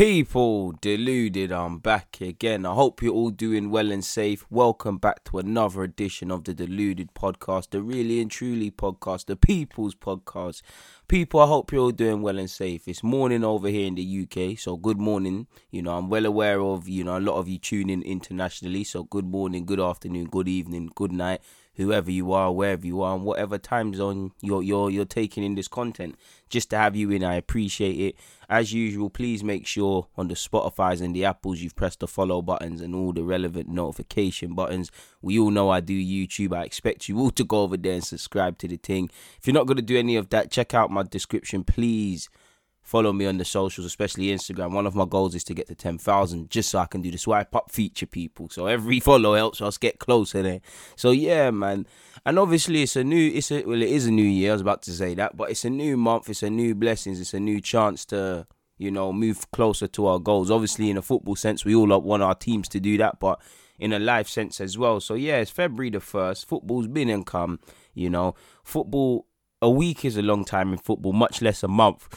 People deluded, I'm back again. I hope you're all doing well and safe. Welcome back to another edition of the Deluded Podcast, the really and truly podcast, the People's Podcast. People, I hope you're all doing well and safe. It's morning over here in the UK, so good morning. You know, I'm well aware of, you know, a lot of you tuning internationally, so good morning, good afternoon, good evening, good night whoever you are, wherever you are, and whatever time zone you're you're you're taking in this content. Just to have you in, I appreciate it. As usual, please make sure on the Spotify's and the Apples you've pressed the follow buttons and all the relevant notification buttons. We all know I do YouTube. I expect you all to go over there and subscribe to the thing. If you're not gonna do any of that, check out my description, please follow me on the socials, especially Instagram. One of my goals is to get to 10,000 just so I can do the swipe up feature, people. So every follow helps us get closer there. So yeah, man. And obviously it's a new, it's a, well, it is a new year. I was about to say that, but it's a new month. It's a new blessings. It's a new chance to, you know, move closer to our goals. Obviously in a football sense, we all want our teams to do that, but in a life sense as well. So yeah, it's February the 1st. Football's been and come, you know. Football, a week is a long time in football, much less a month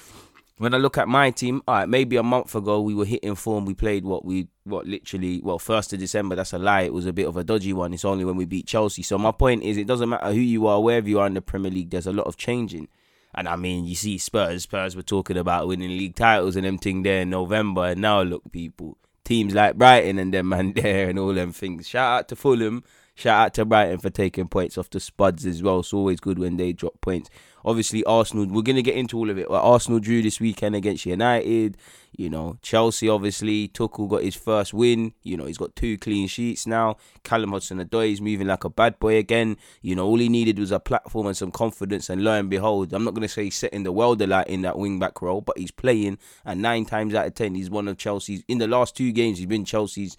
when I look at my team, all right, maybe a month ago we were hitting form. We played what we what literally well first of December. That's a lie. It was a bit of a dodgy one. It's only when we beat Chelsea. So my point is, it doesn't matter who you are, wherever you are in the Premier League. There's a lot of changing. And I mean, you see Spurs. Spurs were talking about winning league titles and them thing there in November. And now look, people, teams like Brighton and them man there and all them things. Shout out to Fulham. Shout out to Brighton for taking points off the Spuds as well. It's always good when they drop points. Obviously, Arsenal, we're going to get into all of it. Well, Arsenal drew this weekend against United. You know, Chelsea, obviously, Tuchel got his first win. You know, he's got two clean sheets now. Callum Hudson-Odoi is moving like a bad boy again. You know, all he needed was a platform and some confidence. And lo and behold, I'm not going to say he's setting the world alight in that wing back role, but he's playing. And nine times out of ten, he's one of Chelsea's, in the last two games, he's been Chelsea's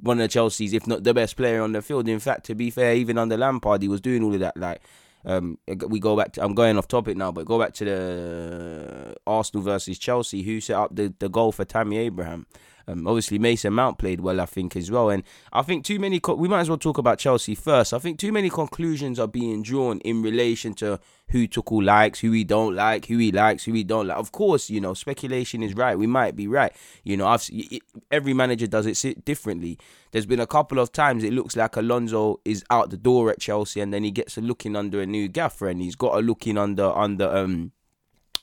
one of Chelsea's, if not the best player on the field. In fact, to be fair, even under Lampard, he was doing all of that. Like um, we go back to I'm going off topic now, but go back to the Arsenal versus Chelsea. Who set up the, the goal for Tammy Abraham? Um, obviously, Mason Mount played well, I think, as well. And I think too many. Co- we might as well talk about Chelsea first. I think too many conclusions are being drawn in relation to who Tuchel likes, who he don't like, who he likes, who he don't like. Of course, you know, speculation is right. We might be right. You know, I've it, every manager does it differently. There's been a couple of times it looks like Alonso is out the door at Chelsea, and then he gets a looking under a new gaffer, and he's got a looking under under um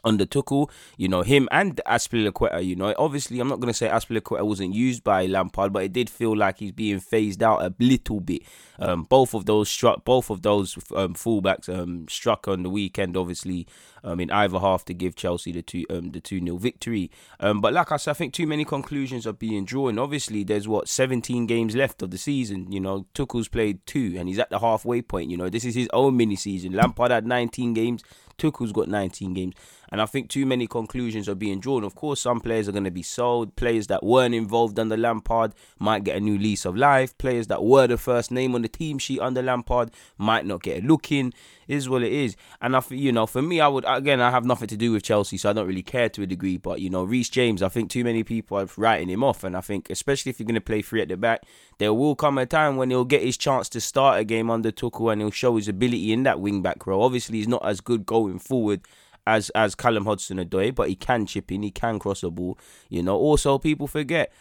under Tuchel, you know, him and Azpilicueta, you know, obviously I'm not going to say Azpilicueta wasn't used by Lampard, but it did feel like he's being phased out a little bit. Um, both of those struck, both of those um, fullbacks um, struck on the weekend, obviously, um, in either half to give Chelsea the two um, the two nil victory. Um, but like I said, I think too many conclusions are being drawn. Obviously, there's what 17 games left of the season. You know, Tuchel's played two, and he's at the halfway point. You know, this is his own mini season. Lampard had 19 games. Tuchel's got 19 games. And I think too many conclusions are being drawn. Of course, some players are going to be sold. Players that weren't involved under Lampard might get a new lease of life. Players that were the first name on the team sheet under Lampard might not get a look in. Is what it is. And I, you know, for me, I would again, I have nothing to do with Chelsea, so I don't really care to a degree. But you know, Reece James, I think too many people are writing him off, and I think especially if you're going to play three at the back, there will come a time when he'll get his chance to start a game under Tuchel, and he'll show his ability in that wing back role. Obviously, he's not as good going forward as as Callum Hudson-Odoi, but he can chip in, he can cross a ball. You know, also people forget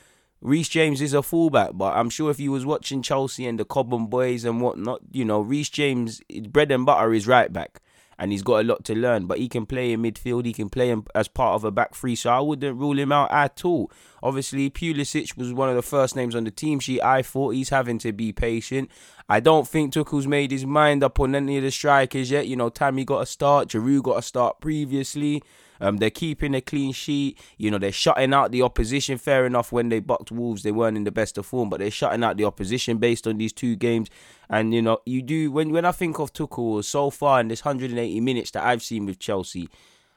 Reece James is a fullback, but I'm sure if you was watching Chelsea and the Cobham boys and whatnot, you know, Reece James bread and butter is right back and he's got a lot to learn. But he can play in midfield, he can play as part of a back three, so I wouldn't rule him out at all. Obviously, Pulisic was one of the first names on the team sheet. I thought he's having to be patient. I don't think Tuchel's made his mind up on any of the strikers yet. You know, Tammy got a start, Giroud got a start previously. Um, they're keeping a clean sheet. You know, they're shutting out the opposition. Fair enough, when they bucked Wolves, they weren't in the best of form, but they're shutting out the opposition based on these two games. And you know, you do when when I think of Tuchel so far in this 180 minutes that I've seen with Chelsea,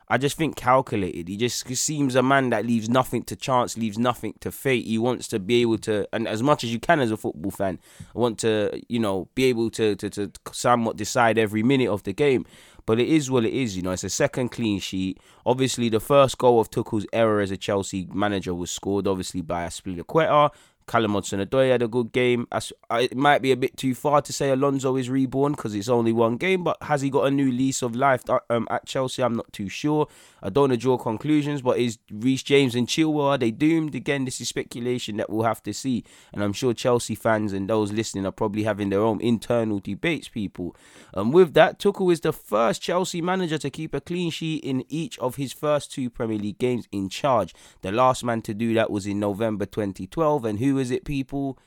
I just think calculated. He just seems a man that leaves nothing to chance, leaves nothing to fate. He wants to be able to, and as much as you can as a football fan, want to, you know, be able to to, to somewhat decide every minute of the game. But it is what it is, you know. It's a second clean sheet. Obviously, the first goal of Tuchel's error as a Chelsea manager was scored, obviously, by Azpilicueta. Callum Hudson-Odoi had a good game. It might be a bit too far to say Alonso is reborn because it's only one game, but has he got a new lease of life um, at Chelsea? I'm not too sure. I don't want to draw conclusions, but is Reece James and Chilwell are they doomed? Again, this is speculation that we'll have to see, and I'm sure Chelsea fans and those listening are probably having their own internal debates. People, and um, with that, Tuchel is the first Chelsea manager to keep a clean sheet in each of his first two Premier League games in charge. The last man to do that was in November 2012, and who is it, people?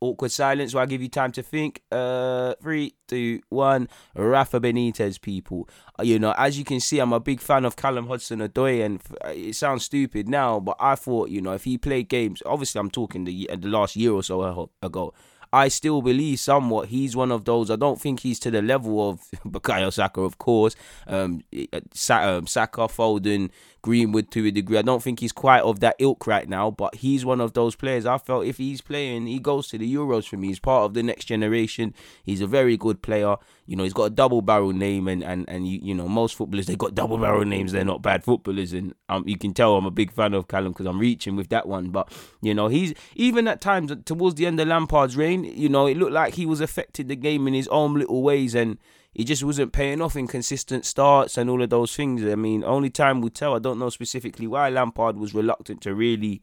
Awkward silence while I give you time to think. Uh, three, two, one. Rafa Benitez, people. Uh, you know, as you can see, I'm a big fan of Callum Hudson-Odoi, and uh, it sounds stupid now, but I thought, you know, if he played games, obviously I'm talking the the last year or so ago. I still believe somewhat he's one of those. I don't think he's to the level of Bukayo Saka, of course. Um, uh, um, Saka, Foden, Greenwood to a degree. I don't think he's quite of that ilk right now, but he's one of those players. I felt if he's playing, he goes to the Euros for me. He's part of the next generation. He's a very good player. You know, he's got a double barrel name, and and and you, you know most footballers they got double barrel names. They're not bad footballers, and um, you can tell I'm a big fan of Callum because I'm reaching with that one. But you know, he's even at times towards the end of Lampard's reign, you know, it looked like he was affected the game in his own little ways, and he just wasn't paying off in consistent starts and all of those things. I mean, only time will tell. I don't know specifically why Lampard was reluctant to really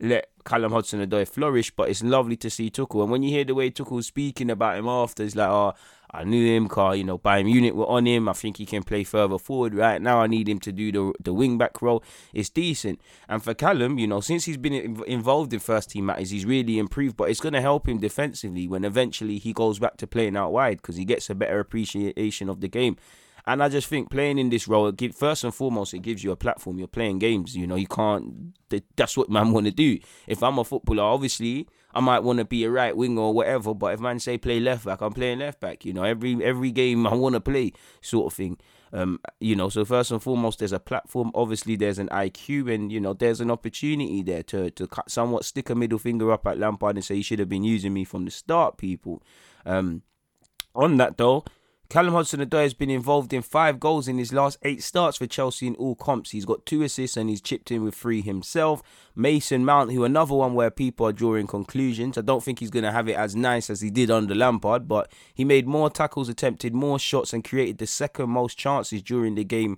let Callum Hudson-Odoi flourish, but it's lovely to see Tuchel. And when you hear the way Tuchel's speaking about him after, it's like, oh, I knew him, car. You know, Bayern Munich were on him. I think he can play further forward. Right now, I need him to do the the wing back role. It's decent. And for Callum, you know, since he's been involved in first team matters, he's really improved. But it's going to help him defensively when eventually he goes back to playing out wide because he gets a better appreciation of the game. And I just think playing in this role, first and foremost, it gives you a platform. You're playing games. You know, you can't. That's what man want to do. If I'm a footballer, obviously I might want to be a right winger or whatever. But if man say play left back, I'm playing left back. You know, every every game I want to play, sort of thing. Um, you know, so first and foremost, there's a platform. Obviously, there's an IQ, and you know, there's an opportunity there to to somewhat stick a middle finger up at Lampard and say he should have been using me from the start. People, um, on that though, Callum Hudson-Odoi has been involved in five goals in his last eight starts for Chelsea in all comps. He's got two assists and he's chipped in with three himself. Mason Mount, who another one where people are drawing conclusions. I don't think he's going to have it as nice as he did under Lampard, but he made more tackles, attempted more shots, and created the second most chances during the game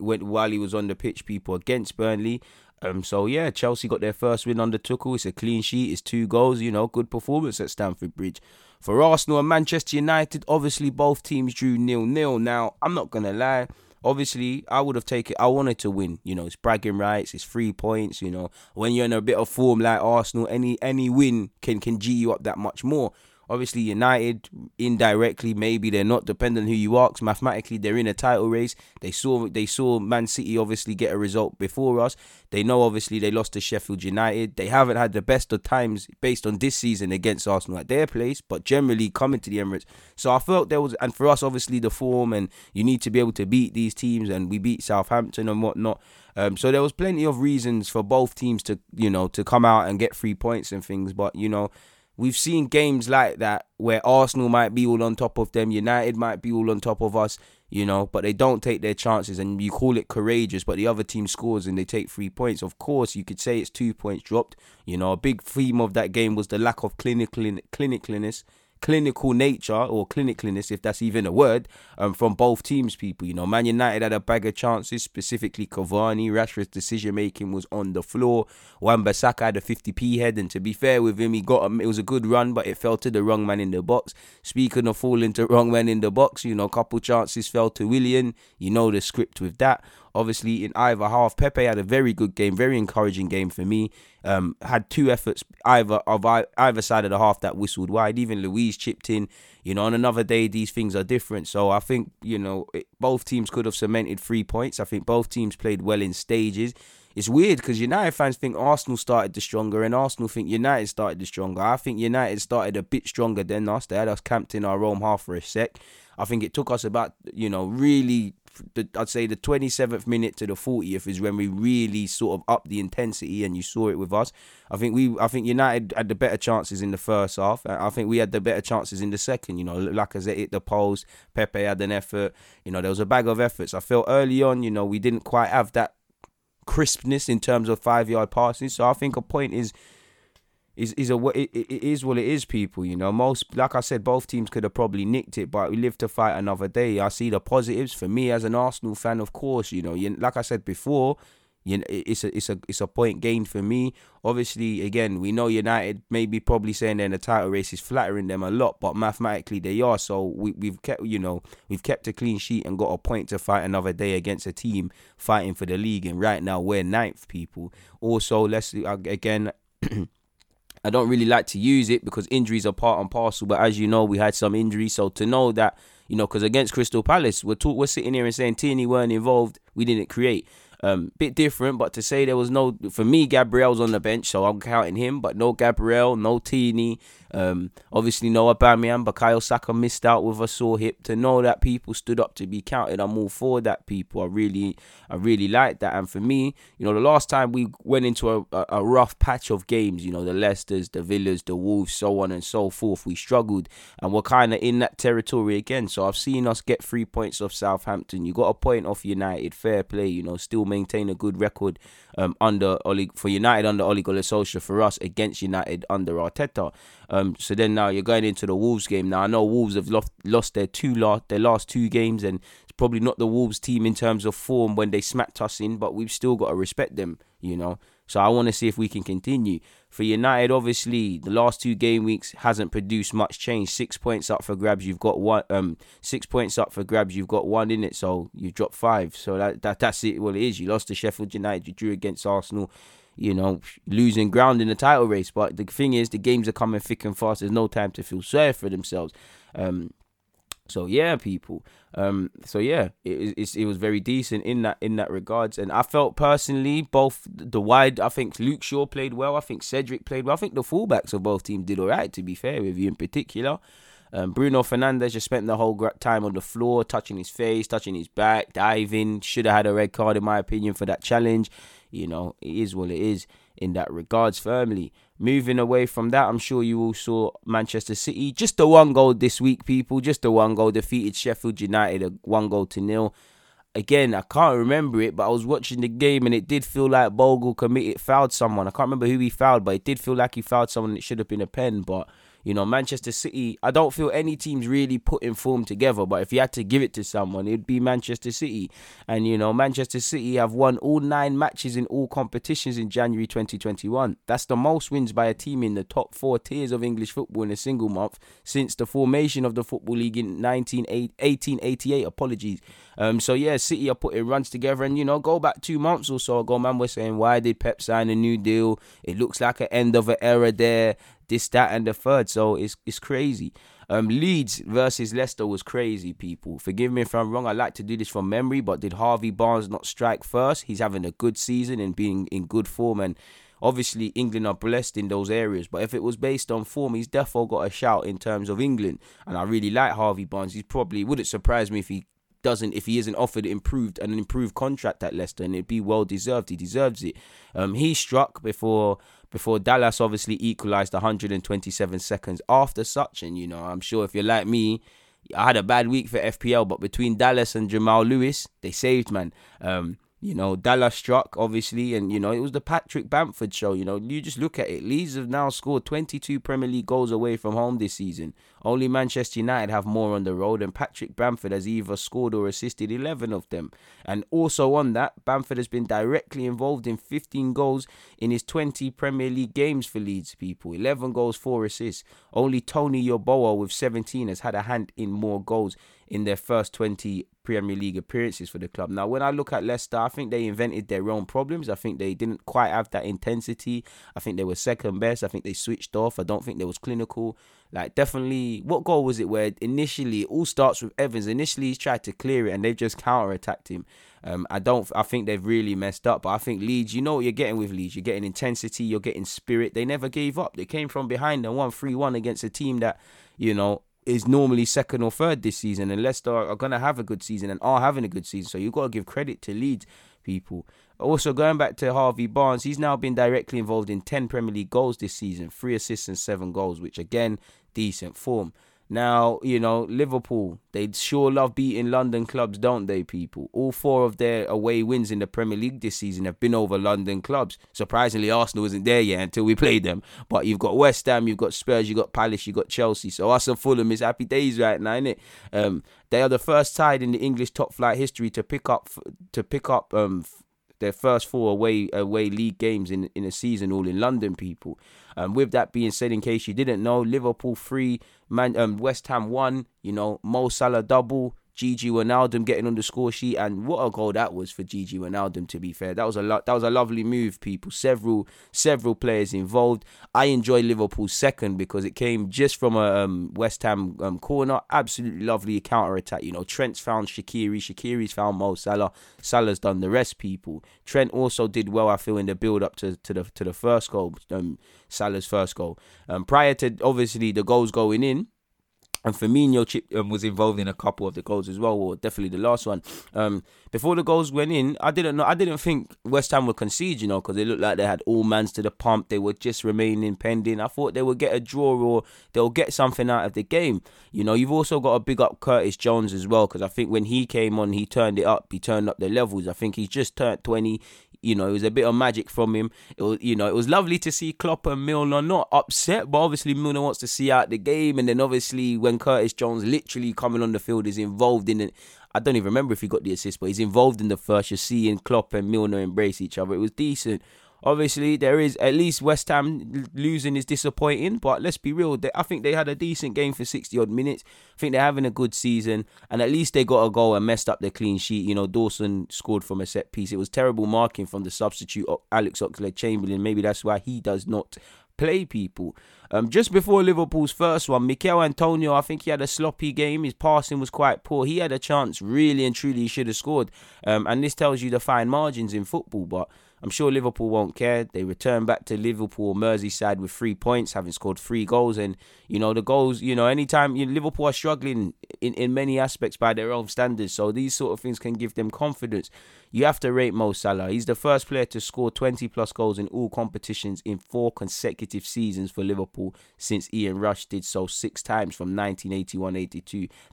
while he was on the pitch. People against Burnley. Um, so yeah, Chelsea got their first win under Tuchel. It's a clean sheet. It's two goals. You know, good performance at Stamford Bridge. For Arsenal and Manchester United, obviously both teams drew nil nil. Now, I'm not gonna lie. Obviously, I would have taken. I wanted to win. You know, it's bragging rights. It's three points. You know, when you're in a bit of form like Arsenal, any any win can can g you up that much more. Obviously, United indirectly, maybe they're not dependent on who you ask. Mathematically, they're in a title race. They saw they saw Man City obviously get a result before us. They know obviously they lost to Sheffield United. They haven't had the best of times based on this season against Arsenal at their place, but generally coming to the Emirates. So I felt there was, and for us, obviously the form, and you need to be able to beat these teams, and we beat Southampton and whatnot. Um, so there was plenty of reasons for both teams to, you know, to come out and get three points and things. But you know, We've seen games like that where Arsenal might be all on top of them, United might be all on top of us, you know, but they don't take their chances and you call it courageous, but the other team scores and they take three points. Of course, you could say it's two points dropped. You know, a big theme of that game was the lack of clinical clinicalness clinical nature or clinicaliness, if that's even a word, um, from both teams. People, you know, Man United had a bag of chances, specifically Cavani. Rashford's decision making was on the floor. Wan-Bissaka had a 50p head, and to be fair with him, he got a, it was a good run, but it fell to the wrong man in the box. Speaking of falling to wrong man in the box, you know, a couple chances fell to Willian. You know the script with that. Obviously, in either half, Pepe had a very good game, very encouraging game for me. Um, had two efforts either of either side of the half that whistled wide. Even Luiz chipped in. You know, on another day, these things are different. So I think you know it, both teams could have cemented three points. I think both teams played well in stages. It's weird because United fans think Arsenal started the stronger, and Arsenal think United started the stronger. I think United started a bit stronger than us. They had us camped in our own half for a sec. I think it took us about you know really the, I'd say the 27th minute to the 40th is when we really sort of upped the intensity, and you saw it with us. I think we, I think United had the better chances in the first half. I think we had the better chances in the second. You know, Lacazette hit the post, Pepe had an effort. You know, there was a bag of efforts. I felt early on, you know, we didn't quite have that crispness in terms of five yard passes. So I think a point is is is a it, it is what it is. People, you know, most like I said, both teams could have probably nicked it, but we live to fight another day. I see the positives for me as an Arsenal fan, of course. You know, you, like I said before, you know, it's a it's a it's a point gained for me. Obviously, again, we know United maybe probably saying they're in the title race is flattering them a lot, but mathematically they are. So we we've kept you know we've kept a clean sheet and got a point to fight another day against a team fighting for the league. And right now we're ninth, people. Also, let's uh, again. I don't really like to use it because injuries are part and parcel. But as you know, we had some injuries. So to know that, you know, because against Crystal Palace, we're talk, we're sitting here and saying Tierney weren't involved, we didn't create. Um, bit different, but to say there was no for me, Gabriel's on the bench, so I'm counting him. But no Gabriel, no Tierney, um, obviously no Aubameyang. Bukayo Saka missed out with a sore hip. To know that people stood up to be counted, I'm all for that. People, I really, I really like that. And for me, you know, the last time we went into a, a, a rough patch of games, you know, the Leicesters, the Villas, the Wolves, so on and so forth, we struggled, and we're kind of in that territory again. So I've seen us get three points off Southampton. You got a point off United, fair play. You know, still maintain a good record um, under Ole for United under Ole Gunnar Solskjaer. For us against United under Arteta. Um, so then now you're going into the Wolves game. Now I know Wolves have lost lost their two last their last two games, and it's probably not the Wolves team in terms of form when they smacked us in, but we've still got to respect them, you know. So I want to see if we can continue. For United, obviously, the last two game weeks hasn't produced much change. Six points up for grabs, you've got one. Um, six points up for grabs, you've got one in it. So you've dropped five. So that, that that's it. Well, it is. You lost to Sheffield United. You drew against Arsenal you know, losing ground in the title race. But the thing is, the games are coming thick and fast. There's no time to feel sorry for themselves. Um, so yeah, people. Um, so yeah, it, it, it was very decent in that in that regards, and I felt personally both the wide. I think Luke Shaw played well. I think Cedric played well. I think the fullbacks of both teams did all right. To be fair with you, in particular. Um, Bruno Fernandes just spent the whole time on the floor, touching his face, touching his back, diving. Should have had a red card, in my opinion, for that challenge. You know, it is what it is in that regards, firmly. Moving away from that, I'm sure you all saw Manchester City. Just the one goal this week, people. Just the one goal. Defeated Sheffield United, a one goal to nil. Again, I can't remember it, but I was watching the game and it did feel like Bogle committed fouled someone. I can't remember who he fouled, but it did feel like he fouled someone. It should have been a pen, but you know, Manchester City, I don't feel any team's really putting form together, but if you had to give it to someone, it'd be Manchester City. And, you know, Manchester City have won all nine matches in all competitions in January 2021. That's the most wins by a team in the top four tiers of English football in a single month since the formation of the Football League in 1888. Apologies. Um, so, yeah, City are putting runs together. And, you know, go back two months or so ago, man, we're saying, why did Pep sign a new deal? It looks like an end of an era there this, that, and the third. So it's it's crazy. Um, Leeds versus Leicester was crazy, people. Forgive me if I'm wrong. I like to do this from memory, but did Harvey Barnes not strike first? He's having a good season and being in good form, and obviously England are blessed in those areas. But if it was based on form, he's definitely got a shout in terms of England, and I really like Harvey Barnes. He's probably wouldn't surprise me if he doesn't if he isn't offered improved an improved contract at Leicester and it'd be well deserved. He deserves it. Um, he struck before before Dallas obviously equalised 127 seconds after such. And you know, I'm sure if you're like me, I had a bad week for FPL, but between Dallas and Jamal Lewis, they saved man. Um, you know, Dallas struck, obviously, and, you know, it was the Patrick Bamford show. You know, you just look at it. Leeds have now scored 22 Premier League goals away from home this season. Only Manchester United have more on the road, and Patrick Bamford has either scored or assisted 11 of them. And also on that, Bamford has been directly involved in 15 goals in his 20 Premier League games for Leeds, people. 11 goals, 4 assists. Only Tony Yeboah with 17 has had a hand in more goals in their first 20 Premier League appearances for the club. Now, when I look at Leicester, I think they invented their own problems. I think they didn't quite have that intensity. I think they were second best. I think they switched off. I don't think they was clinical. Like, definitely, what goal was it where initially it all starts with Evans? Initially, he's tried to clear it and they've just counter attacked him. Um, I don't. I think they've really messed up. But I think Leeds, you know what you're getting with Leeds. You're getting intensity. You're getting spirit. They never gave up. They came from behind and won three one against a team that you know is normally second or third this season, and Leicester are going to have a good season and are having a good season. So you've got to give credit to Leeds people. Also, going back to Harvey Barnes, he's now been directly involved in 10 Premier League goals this season, three assists and seven goals, which again, decent form. Now, you know, Liverpool, they sure love beating London clubs, don't they, people? All four of their away wins in the Premier League this season have been over London clubs. Surprisingly, Arsenal isn't there yet until we played them. But you've got West Ham, you've got Spurs, you've got Palace, you've got Chelsea. So us and Fulham is happy days right now, innit? Um, they are the first side in the English top flight history to pick up to pick up um, their first four away away league games in in a season, all in London, people. Um, with that being said, in case you didn't know, Liverpool three, Man, um, West Ham one. You know, Mo Salah double. Gigi Wijnaldum getting on the score sheet, and what a goal that was for Gigi Wijnaldum. To be fair, that was a lot. That was a lovely move. People, several several players involved. I enjoy Liverpool's second because it came just from a um, West Ham um, corner. Absolutely lovely counter attack. You know, Trent's found Shaqiri, Shaqiri's found Mo Salah. Salah's done the rest. People. Trent also did well. I feel in the build up to, to the to the first goal. Um, Salah's first goal. Um, prior to obviously the goals going in and Firmino chip, um, was involved in a couple of the goals as well, or definitely the last one. Um, before the goals went in, I didn't know. I didn't think West Ham would concede, you know, because they looked like they had all mans to the pump. They were just remaining pending. I thought they would get a draw or they'll get something out of the game. You know, you've also got to big up Curtis Jones as well, because I think when he came on, he turned it up. He turned up the levels. I think he's just turned twenty. You know, it was a bit of magic from him. It was, you know, it was lovely to see Klopp and Milner not upset, but obviously Milner wants to see out the game, and then obviously when Curtis Jones literally coming on the field is involved in it. I don't even remember if he got the assist, but he's involved in the first. You're seeing Klopp and Milner embrace each other. It was decent. Obviously, there is at least West Ham losing is disappointing, but let's be real. They, I think they had a decent game for 60 odd minutes. I think they're having a good season, and at least they got a goal and messed up their clean sheet. You know, Dawson scored from a set piece. It was terrible marking from the substitute, Alex Oxlade Chamberlain. Maybe that's why he does not play people. Um, just before Liverpool's first one, Michail Antonio, I think he had a sloppy game. His passing was quite poor. He had a chance, really and truly, he should have scored. Um, and this tells you the fine margins in football. But I'm sure Liverpool won't care. They return back to Liverpool Merseyside with three points, having scored three goals. And, you know, the goals, you know, anytime you know, Liverpool are struggling in, in many aspects by their own standards. So these sort of things can give them confidence. You have to rate Mo Salah. He's the first player to score 20 plus goals in all competitions in four consecutive seasons for Liverpool since Ian Rush did so six times from 1981-82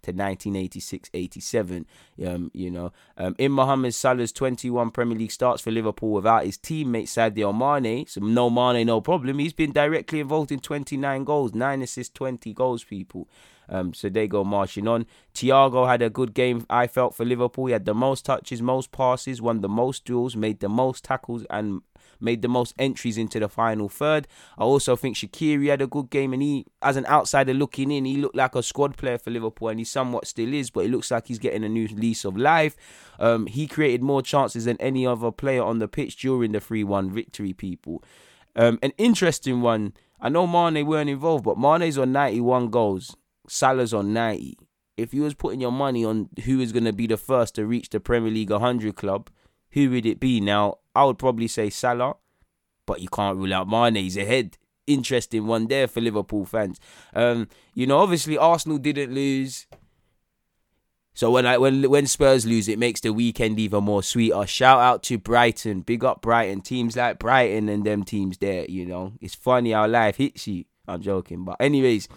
to 1986-87. Um, you know, um, in Mohamed Salah's 21 Premier League starts for Liverpool without his teammate Sadio Mane, so no Mane, no problem. He's been directly involved in 29 goals, nine assists, 20 goals, people. Um, so they go marching on. Thiago had a good game, I felt, for Liverpool. He had the most touches, most passes, won the most duels, made the most tackles, and made the most entries into the final third. I also think Shaqiri had a good game, and he, as an outsider looking in, he looked like a squad player for Liverpool, and he somewhat still is, but it looks like he's getting a new lease of life. Um, he created more chances than any other player on the pitch during the 3 1 victory, people. Um, an interesting one. I know Mane weren't involved, but Mane's on 91 goals. Salah's on 90. If you was putting your money on who is going to be the first to reach the Premier League 100 club, who would it be? Now, I would probably say Salah, but you can't rule out Mane. He's ahead. Interesting one there for Liverpool fans. Um, you know, obviously Arsenal didn't lose. So when I when when Spurs lose, it makes the weekend even more sweeter. Shout out to Brighton, big up Brighton. Teams like Brighton and them teams there. You know, it's funny how life hits you. I'm joking, but anyways,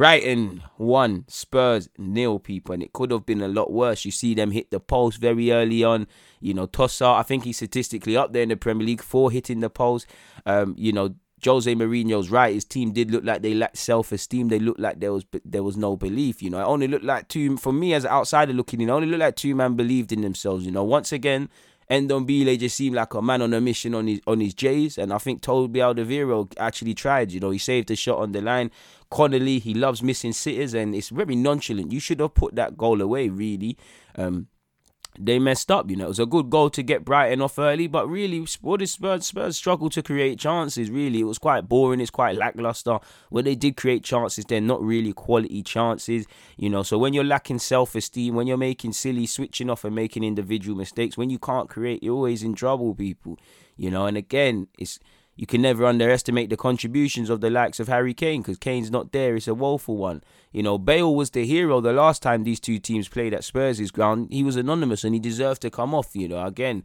Brighton won, Spurs nil, people, and it could have been a lot worse. You see them hit the post very early on. You know, Trossard, I think he's statistically up there in the Premier League for hitting the post. Um, you know, Jose Mourinho's right. His team did look like they lacked self-esteem. They looked like there was there was no belief. You know, it only looked like two. For me as an outsider looking in, it only looked like two men believed in themselves. You know, once again, Ndombele just seemed like a man on a mission on his on his J's, and I think Toby Alderweireld actually tried. You know, he saved a shot on the line. Connolly, he loves missing sitters, and it's very nonchalant. You should have put that goal away, really. Um, they messed up. You know, it was a good goal to get Brighton off early, but really, what did Spurs, Spurs struggle to create chances? Really, it was quite boring. It's quite lackluster. When they did create chances, they're not really quality chances. You know, so when you're lacking self-esteem, when you're making silly switching off and making individual mistakes, when you can't create, you're always in trouble, people. You know, and again, it's you can never underestimate the contributions of the likes of Harry Kane because Kane's not there. It's a woeful one. You know, Bale was the hero the last time these two teams played at Spurs' ground. He was anonymous and he deserved to come off. You know, again,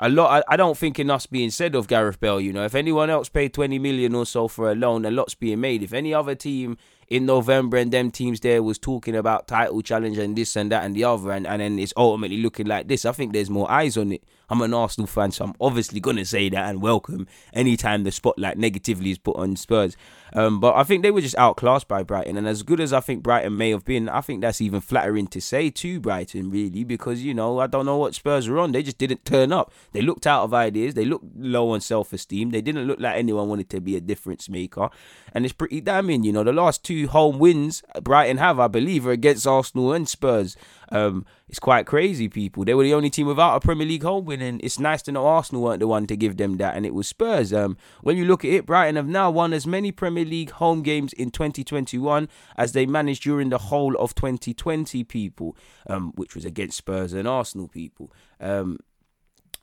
a lot. I, I don't think enough's being said of Gareth Bale. You know, if anyone else paid 20 million or so for a loan, a lot's being made. If any other team in November and them teams there was talking about title challenge and this and that and the other and, and then it's ultimately looking like this. I think there's more eyes on it. I'm an Arsenal fan, so I'm obviously gonna say that and welcome anytime the spotlight negatively is put on Spurs. Um, but I think they were just outclassed by Brighton, and as good as I think Brighton may have been, I think that's even flattering to say to Brighton, really, because you know I don't know what Spurs were on. They just didn't turn up. They looked out of ideas. They looked low on self-esteem. They didn't look like anyone wanted to be a difference maker, and it's pretty damning. You know, the last two home wins Brighton have, I believe, are against Arsenal and Spurs. Um, it's quite crazy, people. They were the only team without a Premier League home win, and it's nice to know Arsenal weren't the one to give them that, and it was Spurs. Um, when you look at it, Brighton have now won as many Premier League home games in 2021 as they managed during the whole of 2020, people, um, which was against Spurs and Arsenal, people. Um,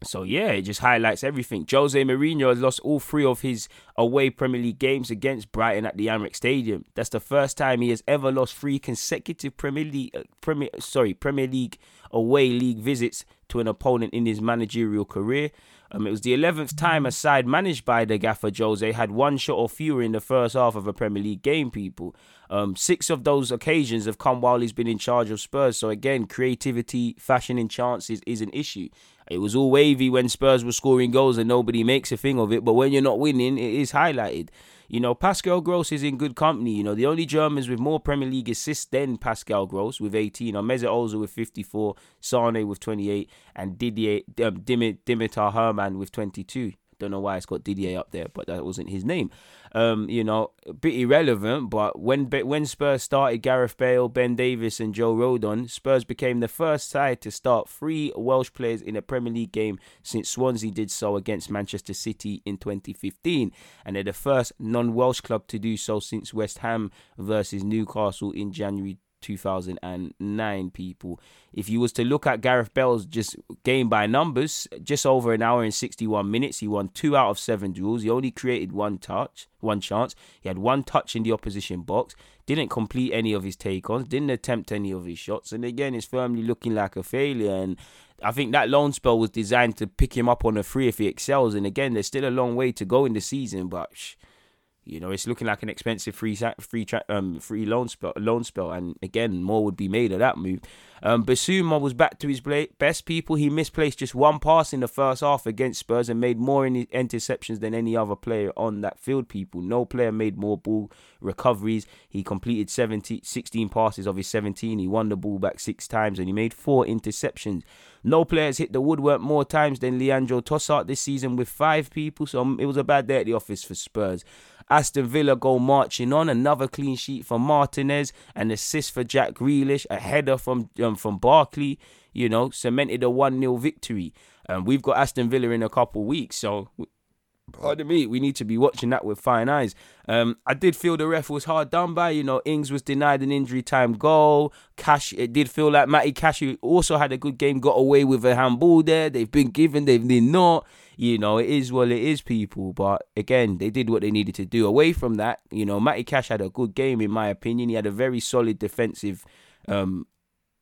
so yeah, it just highlights everything. Jose Mourinho has lost all three of his away Premier League games against Brighton at the Amex Stadium. That's the first time he has ever lost three consecutive Premier League uh, Premier sorry Premier League away league visits to an opponent in his managerial career. Um, it was the 11th time a side managed by the gaffer Jose had one shot or fewer in the first half of a Premier League game, people. Um, six of those occasions have come while he's been in charge of Spurs. So, again, creativity, fashioning chances is an issue. It was all wavy when Spurs were scoring goals and nobody makes a thing of it. But when you're not winning, it is highlighted. You know, Pascal Gross is in good company. You know, the only Germans with more Premier League assists than Pascal Gross with 18 are Mesut Ozil with 54, Sane with 28, and Didier um, Dietmar Hamann with 22. Don't know why it's got Didier up there, but that wasn't his name. Um, you know, a bit irrelevant. But when when Spurs started Gareth Bale, Ben Davies, and Joe Rodon, Spurs became the first side to start three Welsh players in a Premier League game since Swansea did so against Manchester City in 2015, and they're the first non-Welsh club to do so since West Ham versus Newcastle in January 2009 people. If you was to look at Gareth Bale's just game by numbers just over an hour and 61 minutes he won 2 out of 7 duels. He only created one touch one chance. He had one touch in the opposition box. Didn't complete any of his take-ons didn't attempt any of his shots and again it's firmly looking like a failure and I think that loan spell was designed to pick him up on a free if he excels and again there's still a long way to go in the season but sh- you know, it's looking like an expensive free free um free loan spell loan spell, and again, more would be made of that move. Um, Bissouma was back to his best people. He misplaced just one pass in the first half against Spurs and made more in interceptions than any other player on that field. People, no player made more ball recoveries. He completed 70, 16 passes of his 17. He won the ball back six times and he made four interceptions. No players hit the woodwork more times than Leandro Trossard this season with five people. So um, it was a bad day at the office for Spurs. Aston Villa go marching on. Another clean sheet for Martinez, an assist for Jack Grealish, a header from um, from Barkley. You know, cemented a one 0 victory. And um, we've got Aston Villa in a couple weeks, so pardon me, we need to be watching that with fine eyes. Um, I did feel the ref was hard done by. You know, Ings was denied an injury time goal. Cash, it did feel like Matty Cash also had a good game, got away with a handball there. They've been given, they've been not. You know, it is well, it is people. But again, they did what they needed to do. Away from that, you know, Matty Cash had a good game in my opinion. He had a very solid defensive um,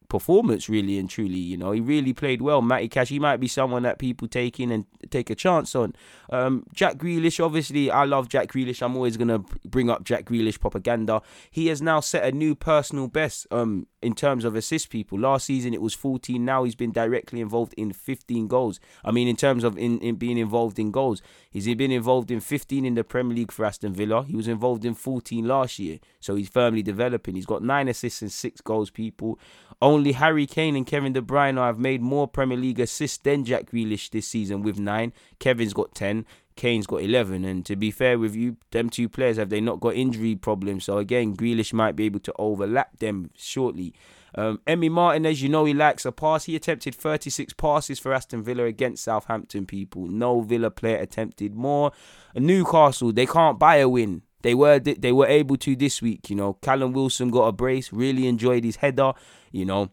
performance, really and truly. You know, he really played well. Matty Cash, he might be someone that people take in and take a chance on. Um, Jack Grealish, obviously, I love Jack Grealish. I'm always gonna bring up Jack Grealish propaganda. He has now set a new personal best um, in terms of assist people. Last season it was 14. Now he's been directly involved in 15 goals. I mean, in terms of in, in being involved in goals, he's been involved in 15 in the Premier League for Aston Villa. He was involved in 14 last year, so he's firmly developing. He's got nine assists and six goals. People, only Harry Kane and Kevin De Bruyne have made more Premier League assists than Jack Grealish this season with nine. Kevin's got 10. Kane's got 11. And to be fair with you, them two players, have they not got injury problems? So again, Grealish might be able to overlap them shortly. Um, Emi Martinez, you know he likes a pass. He attempted 36 passes for Aston Villa against Southampton, people. No Villa player attempted more. Newcastle, they can't buy a win. They were they were able to this week, you know. Callum Wilson got a brace, really enjoyed his header, you know.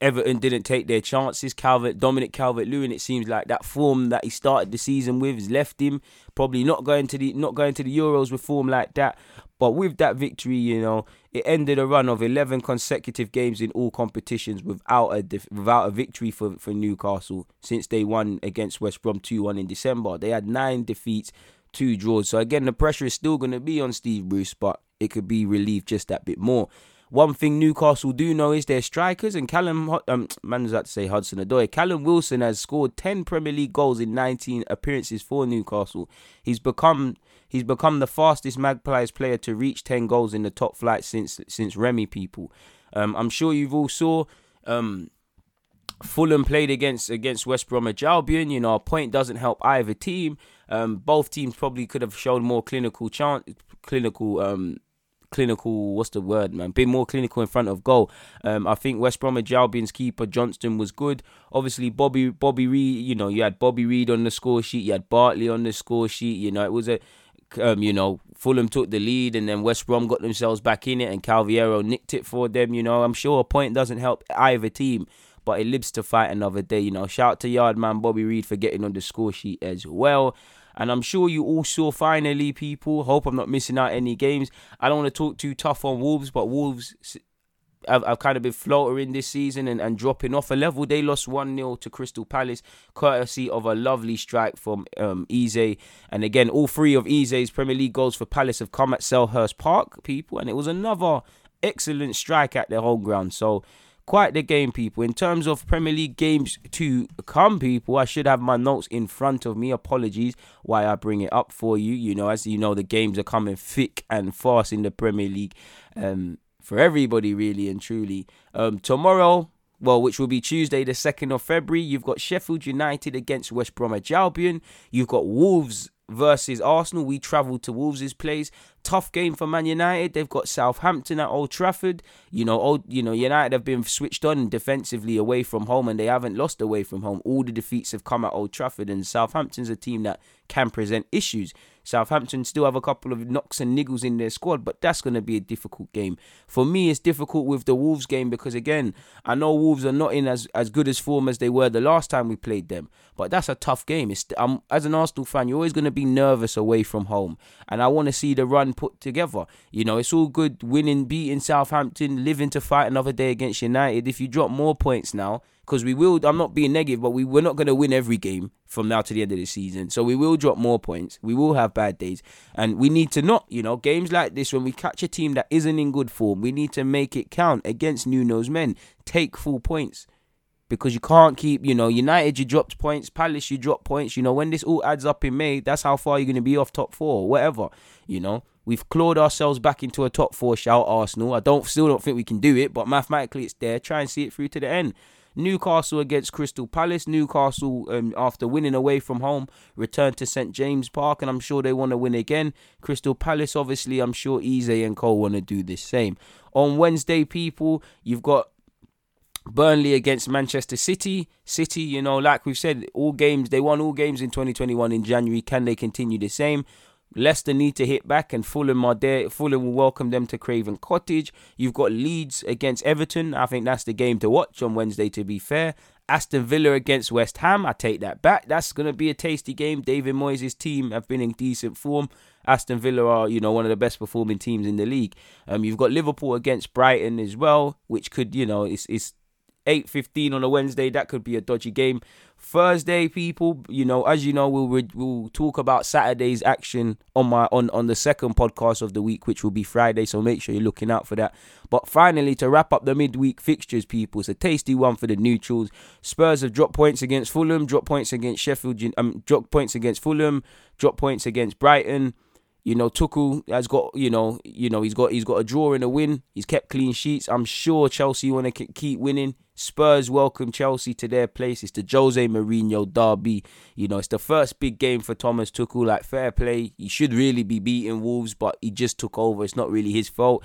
Everton didn't take their chances. Calvert, Dominic Calvert Lewin, it seems like that form that he started the season with has left him. Probably not going to the not going to the Euros with form like that. But with that victory, you know, it ended a run of 11 consecutive games in all competitions without a without a victory for, for Newcastle since they won against West Brom 2-1 in December. They had nine defeats two draws. So again, the pressure is still going to be on Steve Bruce, but it could be relieved just that bit more. One thing Newcastle do know is their strikers, and Callum, um, man was about to say Hudson Odoi. Callum Wilson has scored 10 Premier League goals in 19 appearances for Newcastle. He's become he's become the fastest Magpies player to reach 10 goals in the top flight since since Remy people. Um, I'm sure you've all saw um, Fulham played against against West Bromwich Albion. You know, a point doesn't help either team. Um, both teams probably could have shown more clinical chance, clinical um, clinical. What's the word, man? Been more clinical in front of goal. Um, I think West Bromwich Albion's keeper Johnstone was good. Obviously, Bobby Bobby Reid. You know, you had Bobby Reid on the score sheet. You had Bartley on the score sheet. You know, it was a. Um, you know, Fulham took the lead, and then West Brom got themselves back in it, and Cavaleiro nicked it for them. You know, I'm sure a point doesn't help either team but it lives to fight another day. You know, shout out to Yardman Bobby Reid for getting on the score sheet as well. And I'm sure you all saw finally, people. Hope I'm not missing out any games. I don't want to talk too tough on Wolves, but Wolves I've, I've kind of been floatering this season and, and dropping off a level. They lost 1 0 to Crystal Palace, courtesy of a lovely strike from um, Eze. And again, all three of Eze's Premier League goals for Palace have come at Selhurst Park, people. And it was another excellent strike at their home ground. So quite the game, people. In terms of Premier League games to come, people, I should have my notes in front of me. Apologies why I bring it up for you. You know, as you know, the games are coming thick and fast in the Premier League um, for everybody, really and truly. Um, tomorrow, well, which will be Tuesday, the 2nd of February, you've got Sheffield United against West Bromwich Albion. You've got Wolves versus Arsenal. We travel to Wolves' place. Tough game for Man United. They've got Southampton at Old Trafford. You know, old, you know, United have been switched on defensively away from home, and they haven't lost away from home. All the defeats have come at Old Trafford, and Southampton's a team that can present issues. Southampton still have a couple of knocks and niggles in their squad, but that's going to be a difficult game. For me, it's difficult with the Wolves game because, again, I know Wolves are not in as, as good as form as they were the last time we played them, but that's a tough game. It's, um, as an Arsenal fan, you're always going to be nervous away from home, and I want to see the run put together. You know, it's all good winning, beating Southampton, living to fight another day against United. If you drop more points now, because we will. I'm not being negative, but we we're not going to win every game from now to the end of the season. So we will drop more points. We will have bad days, and we need to not. You know, games like this when we catch a team that isn't in good form, we need to make it count against Nuno's men. Take full points. Because you can't keep, you know, United, you dropped points, Palace, you dropped points. You know, when this all adds up in May, that's how far you're going to be off top four, whatever. You know, We've clawed ourselves back into a top four shout, Arsenal. I don't still don't think we can do it, but mathematically it's there. Try and see it through to the end. Newcastle against Crystal Palace. Newcastle, um, after winning away from home, returned to St James Park, and I'm sure they want to win again. Crystal Palace, obviously, I'm sure Eze and Cole want to do the same. On Wednesday, people, you've got Burnley against Manchester City. City, you know, like we've said, all games, they won all games in 2021 in January. Can they continue the same? Leicester need to hit back, and Fulham are there. Fulham will welcome them to Craven Cottage. You've got Leeds against Everton. I think that's the game to watch on Wednesday, to be fair. Aston Villa against West Ham. I take that back. That's going to be a tasty game. David Moyes' team have been in decent form. Aston Villa are, you know, one of the best performing teams in the league. Um, you've got Liverpool against Brighton as well, which could, you know, it's, it's 8.15 on a Wednesday. That could be a dodgy game. Thursday, people, you know, as you know, we'll we'll talk about Saturday's action on my on on the second podcast of the week, which will be Friday. So make sure you're looking out for that. But finally, to wrap up the midweek fixtures, people, it's a tasty one for the neutrals. Spurs have dropped points against Fulham, dropped points against Sheffield, um, dropped points against Fulham, dropped points against Brighton. You know, Tuchel has got, you know, you know, he's got he's got a draw and a win. He's kept clean sheets. I'm sure Chelsea want to keep winning. Spurs welcome Chelsea to their place. It's the Jose Mourinho derby. You know, it's the first big game for Thomas Tuchel. Like fair play, he should really be beating Wolves, but he just took over. It's not really his fault.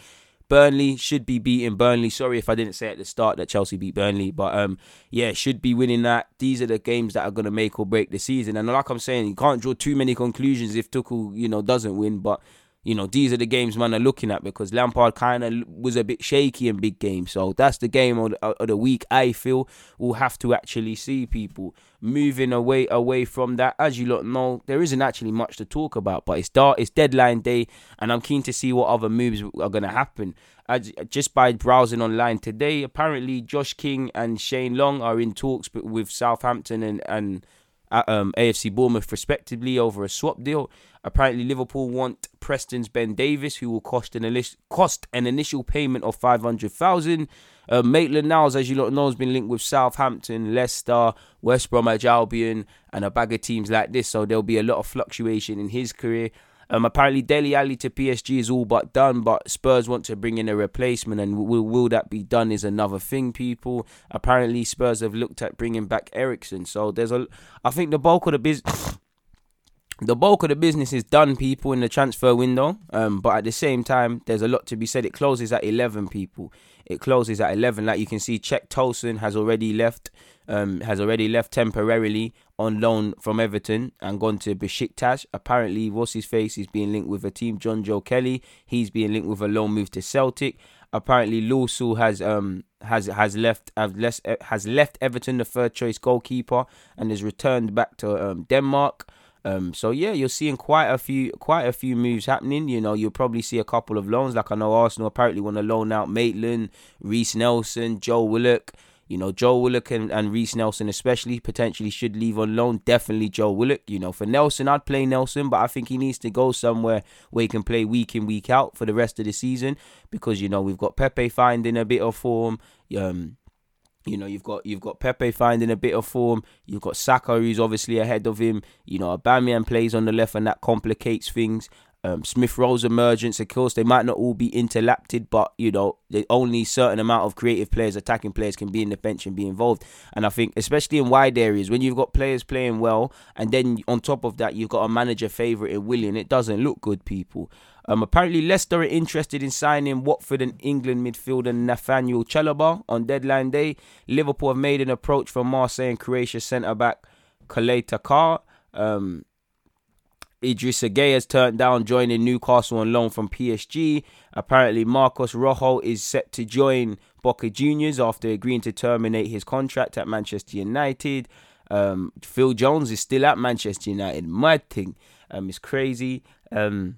Burnley should be beating Burnley. Sorry if I didn't say at the start that Chelsea beat Burnley, but um, yeah, should be winning that. These are the games that are gonna make or break the season. And like I'm saying, you can't draw too many conclusions if Tuchel, you know, doesn't win. But you know, these are the games man are looking at because Lampard kind of was a bit shaky in big games. So that's the game of, uh, of the week. I feel we'll have to actually see people moving away away from that. As you lot know, there isn't actually much to talk about, but it's dark, it's deadline day, and I'm keen to see what other moves are going to happen. As, uh, just by browsing online today, apparently Josh King and Shane Long are in talks with Southampton and and uh, um, AFC Bournemouth respectively over a swap deal. Apparently, Liverpool want Preston's Ben Davies, who will cost an, cost an initial payment of 500,000. Uh, Maitland Niles, as you lot know, has been linked with Southampton, Leicester, West Bromwich Albion, and a bag of teams like this. So there'll be a lot of fluctuation in his career. Um, apparently, Dele Alli to PSG is all but done, but Spurs want to bring in a replacement, and will, will that be done is another thing, people. Apparently, Spurs have looked at bringing back Eriksen, so there's a. I think the bulk of the business. The bulk of the business is done, people, in the transfer window. Um, but at the same time, there's a lot to be said. It closes at 11, people. It closes at 11. Like you can see, Cenk Tosun has already left. Um, has already left temporarily on loan from Everton and gone to Besiktas. Apparently, what's his face is being linked with a team. Jonjoe Kenny, he's being linked with a loan move to Celtic. Apparently, Lössl has um has has left has left has left Everton, the third choice goalkeeper, and has returned back to um, Denmark. Um, so yeah, you're seeing quite a few quite a few moves happening. You know, you'll probably see a couple of loans. Like I know Arsenal apparently want to loan out Maitland, Reiss Nelson, Joe Willock. You know, Joe Willock and, and Reiss Nelson especially potentially should leave on loan. Definitely Joe Willock. You know, for Nelson, I'd play Nelson, but I think he needs to go somewhere where he can play week in, week out for the rest of the season because, you know, we've got Pepe finding a bit of form. Um, you know, you've got you've got Pepe finding a bit of form. You've got Saka who's obviously ahead of him. You know, Aubameyang plays on the left, and that complicates things. Um, Smith Rowe's emergence, of course, they might not all be interlapted, but you know, the only certain amount of creative players, attacking players, can be in the bench and be involved. And I think, especially in wide areas, when you've got players playing well, and then on top of that, you've got a manager favourite in Willian, it doesn't look good, people. Um, apparently, Leicester are interested in signing Watford and England midfielder Nathaniel Chalobah on deadline day. Liverpool have made an approach for Marseille and Croatia centre back Caleta-Car. Um, Idrissa Gueye has turned down joining Newcastle on loan from PSG. Apparently, Marcos Rojo is set to join Boca Juniors after agreeing to terminate his contract at Manchester United. Um, Phil Jones is still at Manchester United. My thing um, is crazy. Um,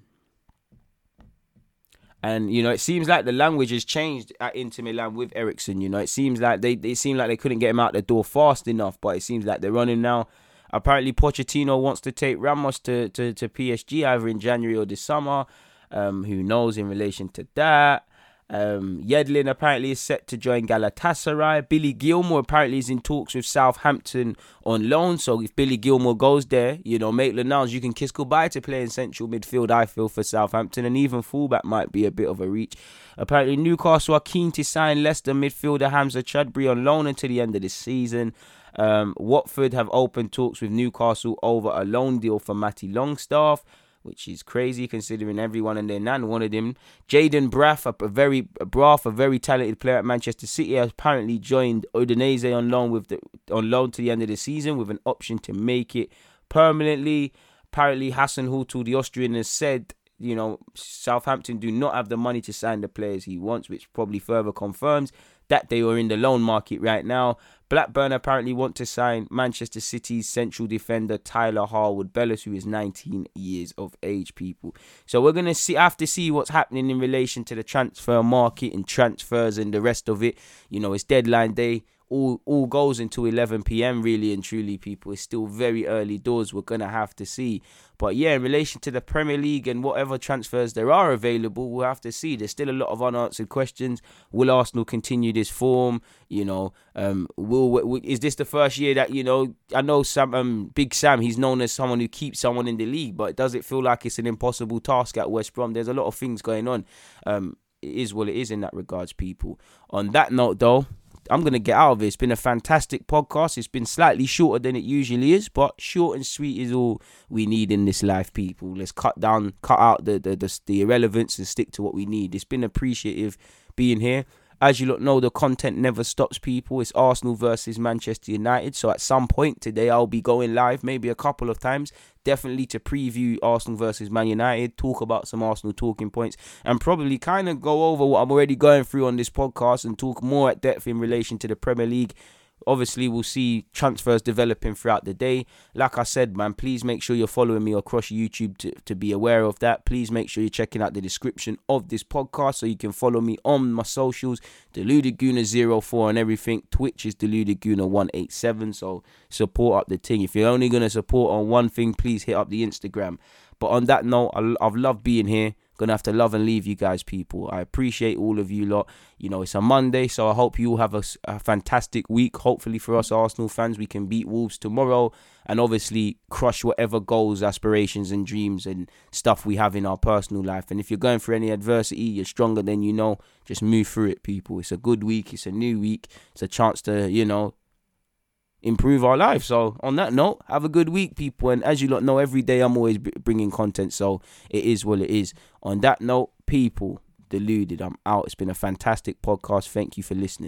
and you know, it seems like the language has changed at Inter Milan with Eriksen. You know, it seems like they they seem like they couldn't get him out the door fast enough, but it seems like they're running now. Apparently, Pochettino wants to take Ramos to, to, to PSG either in January or this summer. Um, who knows in relation to that? Um, Yedlin apparently is set to join Galatasaray. Billy Gilmour apparently is in talks with Southampton on loan. So if Billy Gilmour goes there, you know, Maitland Niles, you can kiss goodbye to playing central midfield, I feel, for Southampton. And even fullback might be a bit of a reach. Apparently, Newcastle are keen to sign Leicester midfielder Hamza Choudhury on loan until the end of the season. Um, Watford have opened talks with Newcastle over a loan deal for Matty Longstaff which is crazy considering everyone and their nan wanted him. Jayden Braaf, a, very Braaf, a very talented player at Manchester City, has apparently joined Udinese on loan with the on loan to the end of the season with an option to make it permanently. Apparently, Hasenhüttl, the Austrian, has said you know, Southampton do not have the money to sign the players he wants, which probably further confirms that they are in the loan market right now. Blackburn apparently want to sign Manchester City's central defender Tyler Harwood Bellis, who is 19 years of age, people. So we're gonna see have to see what's happening in relation to the transfer market and transfers and the rest of it. You know, it's deadline day all all goes until 11 p.m. Really and truly, people. It's still very early doors. We're gonna have to see. But yeah, in relation to the Premier League and whatever transfers there are available, we'll have to see. There's still a lot of unanswered questions. Will Arsenal continue this form? You know, um, will, will is this the first year that you know? I know Sam, um, Big Sam. He's known as someone who keeps someone in the league, but does it feel like it's an impossible task at West Brom? There's a lot of things going on. Um, it is what it is in that regards, people. On that note, though. I'm to get out of it. It's been a fantastic podcast. It's been slightly shorter than it usually is, but short and sweet is all we need in this life, people. Let's cut down, cut out the, the, the, the irrelevance and stick to what we need. It's been appreciative being here. As you lot know, the content never stops, people. It's Arsenal versus Manchester United. So at some point today, I'll be going live, maybe a couple of times, definitely to preview Arsenal versus Man United, talk about some Arsenal talking points, and probably kind of go over what I'm already going through on this podcast and talk more at depth in relation to the Premier League Obviously, we'll see transfers developing throughout the day. Like I said, man, please make sure you're following me across YouTube to, to be aware of that. Please make sure you're checking out the description of this podcast so you can follow me on my socials, Deluded Gooner04 and everything. Twitch is Deluded Gooner187. So support up the thing. If you're only going to support on one thing, please hit up the Instagram. But on that note, I, I've loved being here. Gonna have to love and leave you guys, people. I appreciate all of you lot. You know, it's a Monday, so I hope you all have a, a, fantastic week. Hopefully, for us Arsenal fans, we can beat Wolves tomorrow and obviously crush whatever goals, aspirations, and dreams and stuff we have in our personal life. And if you're going through any adversity, you're stronger than you know. Just move through it, people. It's a good week. It's a new week. It's a chance to, you know, improve our life. So on that note, have a good week, people. And as you lot know, every day I'm always bringing content, so it is what it is. On that note, people, deluded. I'm out. It's been a fantastic podcast. Thank you for listening.